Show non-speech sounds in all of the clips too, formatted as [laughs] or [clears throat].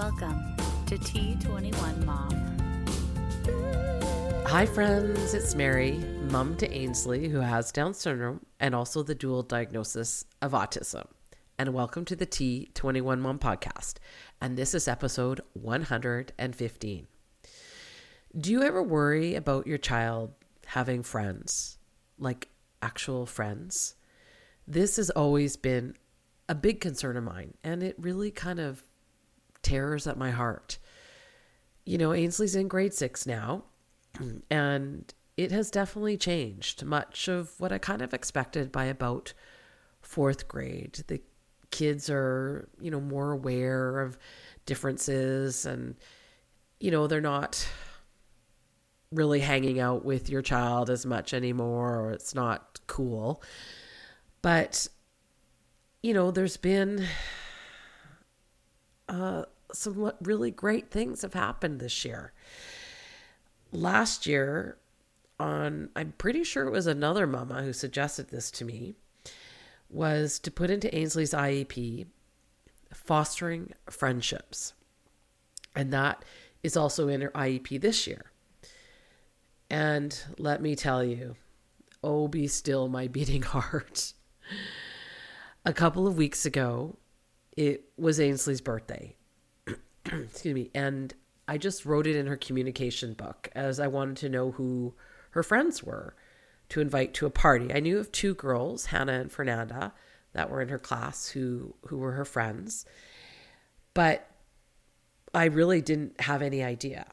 Welcome to T21 Mom. Hi, friends. It's Mary, mom to Ainsley, who has Down syndrome and also the dual diagnosis of autism. And welcome to the T21 Mom podcast. And this is episode 115. Do you ever worry about your child having friends, like actual friends? This has always been a big concern of mine, and it really kind of tears at my heart. You know, Ainsley's in grade six now, [clears throat] and it has definitely changed much of what I kind of expected by about fourth grade. The kids are, you know, more aware of differences and, you know, they're not really hanging out with your child as much anymore or it's not cool. But, you know, there's been uh, some really great things have happened this year. Last year, on I'm pretty sure it was another mama who suggested this to me, was to put into Ainsley's IEP fostering friendships. And that is also in her IEP this year. And let me tell you, oh, be still my beating [laughs] heart. A couple of weeks ago, it was Ainsley's birthday. [clears throat] Excuse me. And I just wrote it in her communication book as I wanted to know who her friends were to invite to a party. I knew of two girls, Hannah and Fernanda, that were in her class who who were her friends. But I really didn't have any idea.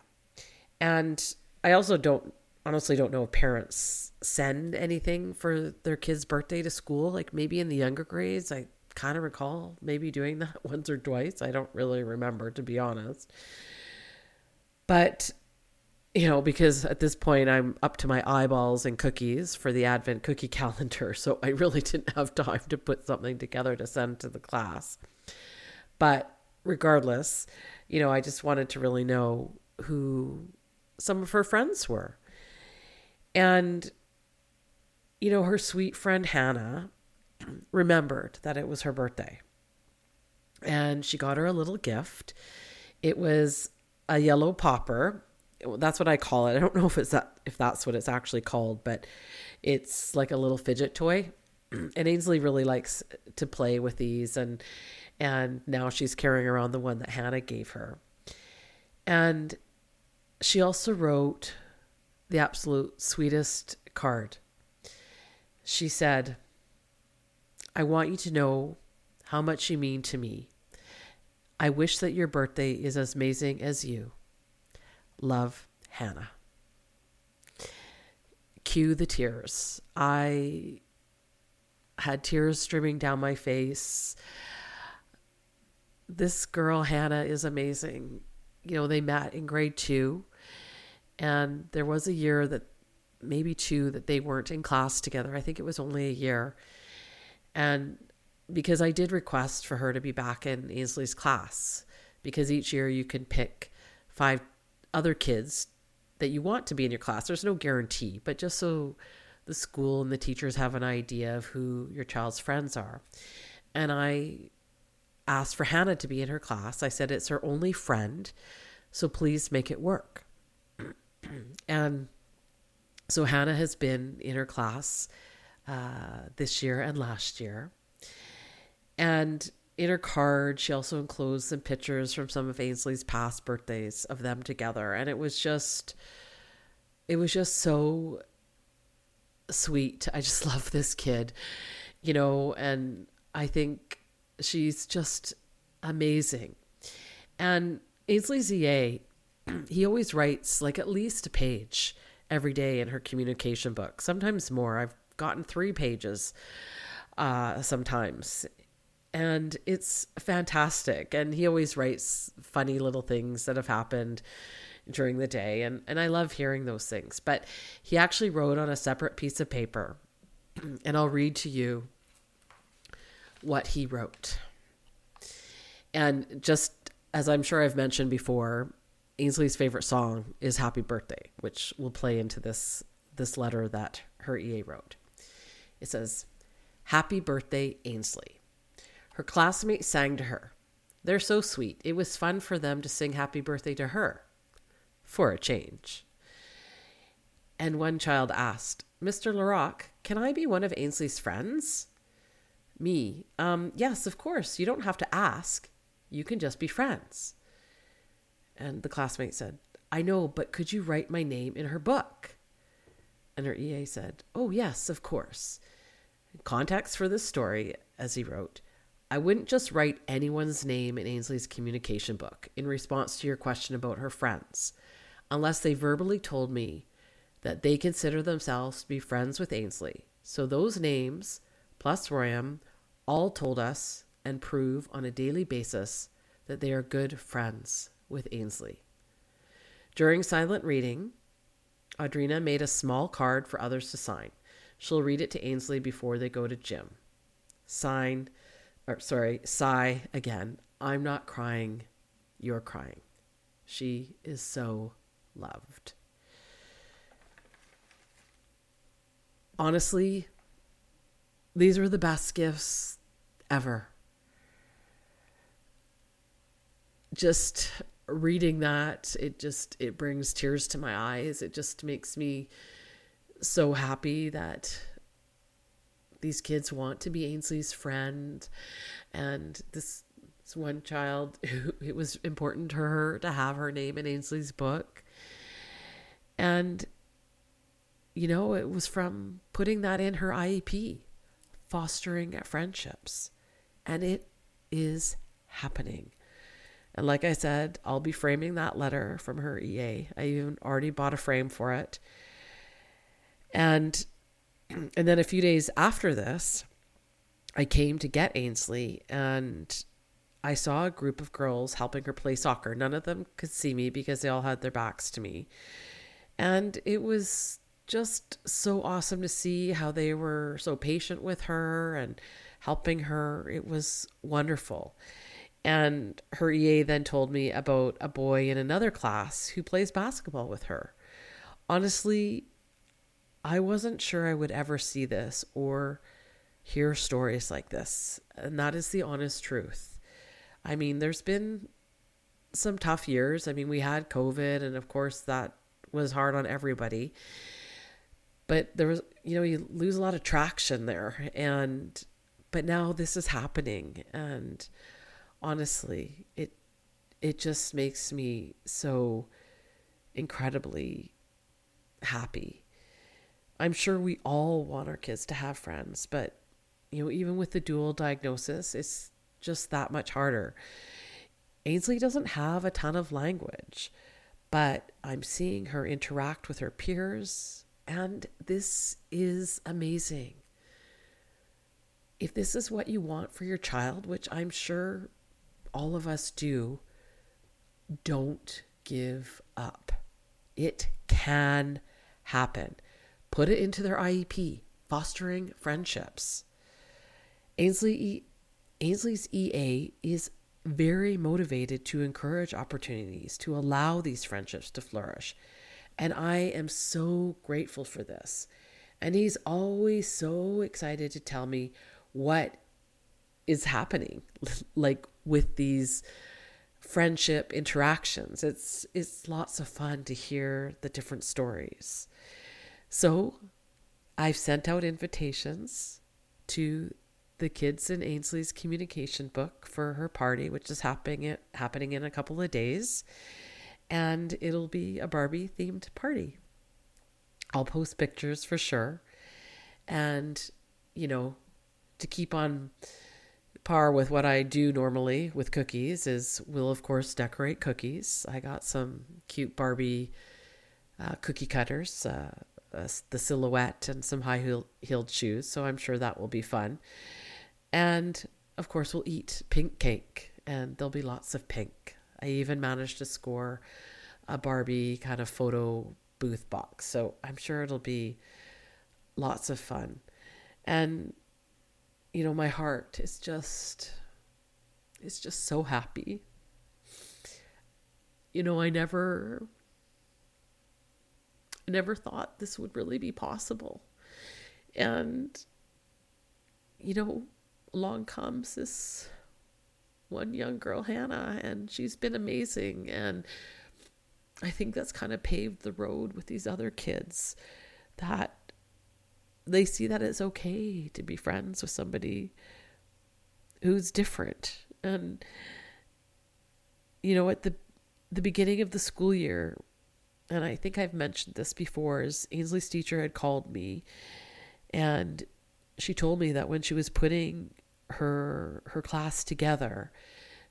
And I also don't honestly don't know if parents send anything for their kid's birthday to school. Like maybe in the younger grades, I kind of recall maybe doing that [laughs] once or twice. I don't really remember, to be honest. But, you know, because at this point I'm up to my eyeballs in cookies for the Advent cookie [laughs] calendar. So I really didn't have time to put something together to send to the class. But regardless, you know, I just wanted to really know who some of her friends were. And, you know, her sweet friend Hannah remembered that it was her birthday. And she got her a little gift. It was a yellow popper. That's what I call it. I don't know if it's that if that's what it's actually called, but it's like a little fidget toy. And Ainsley really likes to play with these and and now she's carrying around the one that Hannah gave her. And she also wrote the absolute sweetest card. She said, I want you to know how much you mean to me. I wish that your birthday is as amazing as you. Love, Hannah. Cue the tears. I had tears streaming down my face. This girl, Hannah, is amazing. You know, they met in grade two. And there was a year that maybe two that they weren't in class together. I think it was only a year. And because I did request for her to be back in Ainsley's class, because each year you can pick five other kids that you want to be in your class. There's no guarantee, but just so the school and the teachers have an idea of who your child's friends are. And I asked for Hannah to be in her class. I said it's her only friend, so please make it work. [clears throat] and so Hannah has been in her class uh, this year and last year. And in her card, she also enclosed some pictures from some of Ainsley's past birthdays of them together. And it was just, it was just so sweet. I just [laughs] love this kid, you know, and I think she's just amazing. And Ainsley EA [clears throat] he always writes like at least a page every day in her communication book, sometimes more. I've gotten three pages uh, sometimes. And it's fantastic. And he always writes funny little things that have happened during the day. And, and I love hearing those things. But he actually wrote on a separate piece of paper, [clears throat] and I'll read to you what he wrote. And just as I'm sure I've mentioned before, Ainsley's favorite song is Happy Birthday, which will play into this this letter that her EA wrote. It says, Happy birthday, Ainsley. Her classmate sang to her. They're so sweet. It was fun for them to sing happy birthday to her for a change. And one child asked, Mr. Larocque, can I be one of Ainsley's friends? Me, um, yes, of course. You don't have to ask. You can just be friends. And the classmate said, I know, but could you write my name in her book? And her EA said, Oh, yes, of course. Context for this story, as he wrote, I wouldn't just write anyone's name in Ainsley's communication book in response to your question about her friends, unless they verbally told me that they consider themselves to be friends with Ainsley. So those names, plus Royam, all told us and prove on a daily basis that they are good friends with Ainsley. During silent reading, Audrina made a small card for others to sign. She'll read it to Ainsley before they go to gym. Sign, or sorry, sigh again. I'm not crying, you're crying. She is so loved. Honestly, these were the best gifts ever. Just reading that, it just it brings tears to my eyes. It just makes me so happy that these kids want to be Ainsley's friend and this, this one child [laughs] who it was important to her to have her name in Ainsley's book. And you know, it was from putting that in her IEP fostering friendships. And it is happening. And like I said, I'll be framing that letter from her EA. I even already bought a frame for it. And and then a few days after this, I came to get Ainsley and I saw a group of girls helping her play soccer. None of them could see me because they all had their backs to me. And it was just so awesome to see how they were so patient with her and helping her. It was wonderful. And her EA then told me about a boy in another class who plays basketball with her. Honestly, I wasn't sure I would ever see this or hear stories like this. And that is the honest truth. I mean, there's been some tough years. I mean, we had COVID, and of course, that was hard on everybody but there was you know you lose a lot of traction there and but now this is happening and honestly it it just makes me so incredibly happy i'm sure we all want our kids to have friends but you know even with the dual diagnosis it's just that much harder ainsley doesn't have a ton of language but i'm seeing her interact with her peers and this is amazing. If this is what you want for your child, which I'm sure all of us do, don't give up. It can happen. Put it into their IEP, fostering friendships. Ainsley Ainsley's EA is very motivated to encourage opportunities to allow these friendships to flourish and I am so grateful for this. And he's always so excited to tell me what is happening [laughs] like with these friendship interactions. It's it's lots of fun to hear the different stories. So, I've sent out invitations to the kids in Ainsley's communication book for her party, which is happening happening in a couple of days and it'll be a Barbie themed party. I'll post pictures for sure. And, you know, to keep on par with what I do normally with cookies is we'll of course decorate cookies. I got some cute Barbie uh, cookie cutters, uh, uh, the silhouette, and some high heeled shoes. So I'm sure that will be fun. And of course, we'll eat pink cake, and there'll be lots of pink. I even managed to score a Barbie kind of photo booth box. So I'm sure it'll be lots of fun. And you know, my heart is just it's just so happy. You know, I never I never thought this would really be possible. And you know, along comes this one young girl, Hannah, and she's been amazing. And I think that's kind of paved the road with these other kids that they see that it's okay to be friends with somebody who's different. And you know, at the the beginning of the school year, and I think I've mentioned this before, is Ainsley's teacher had called me and she told me that when she was putting her her class together,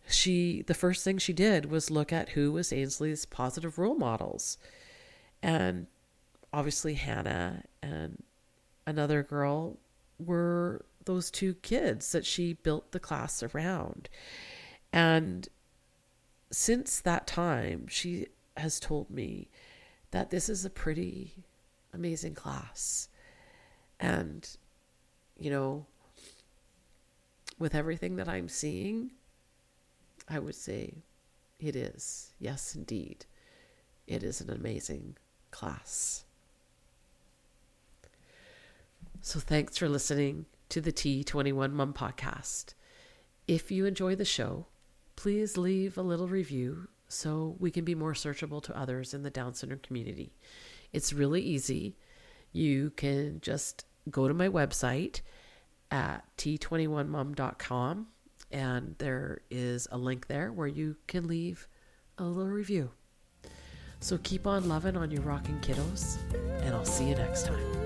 she the first thing she did was look at who was Ainsley's positive role models. And obviously Hannah and another girl were those two kids that she built the class around. And since that time, she has told me that this is a pretty amazing class. And, you know, with everything that I'm seeing, I would say it is. Yes, indeed. It is an amazing class. So thanks for listening to the T21 Mom podcast. If you enjoy the show, please leave a little review so we can be more searchable to others in the Down syndrome community. It's really easy. You can just go to my website at t21mom.com and there is a link there where you can leave a little review. So keep on loving on your rocking kiddos, and I'll see you next time.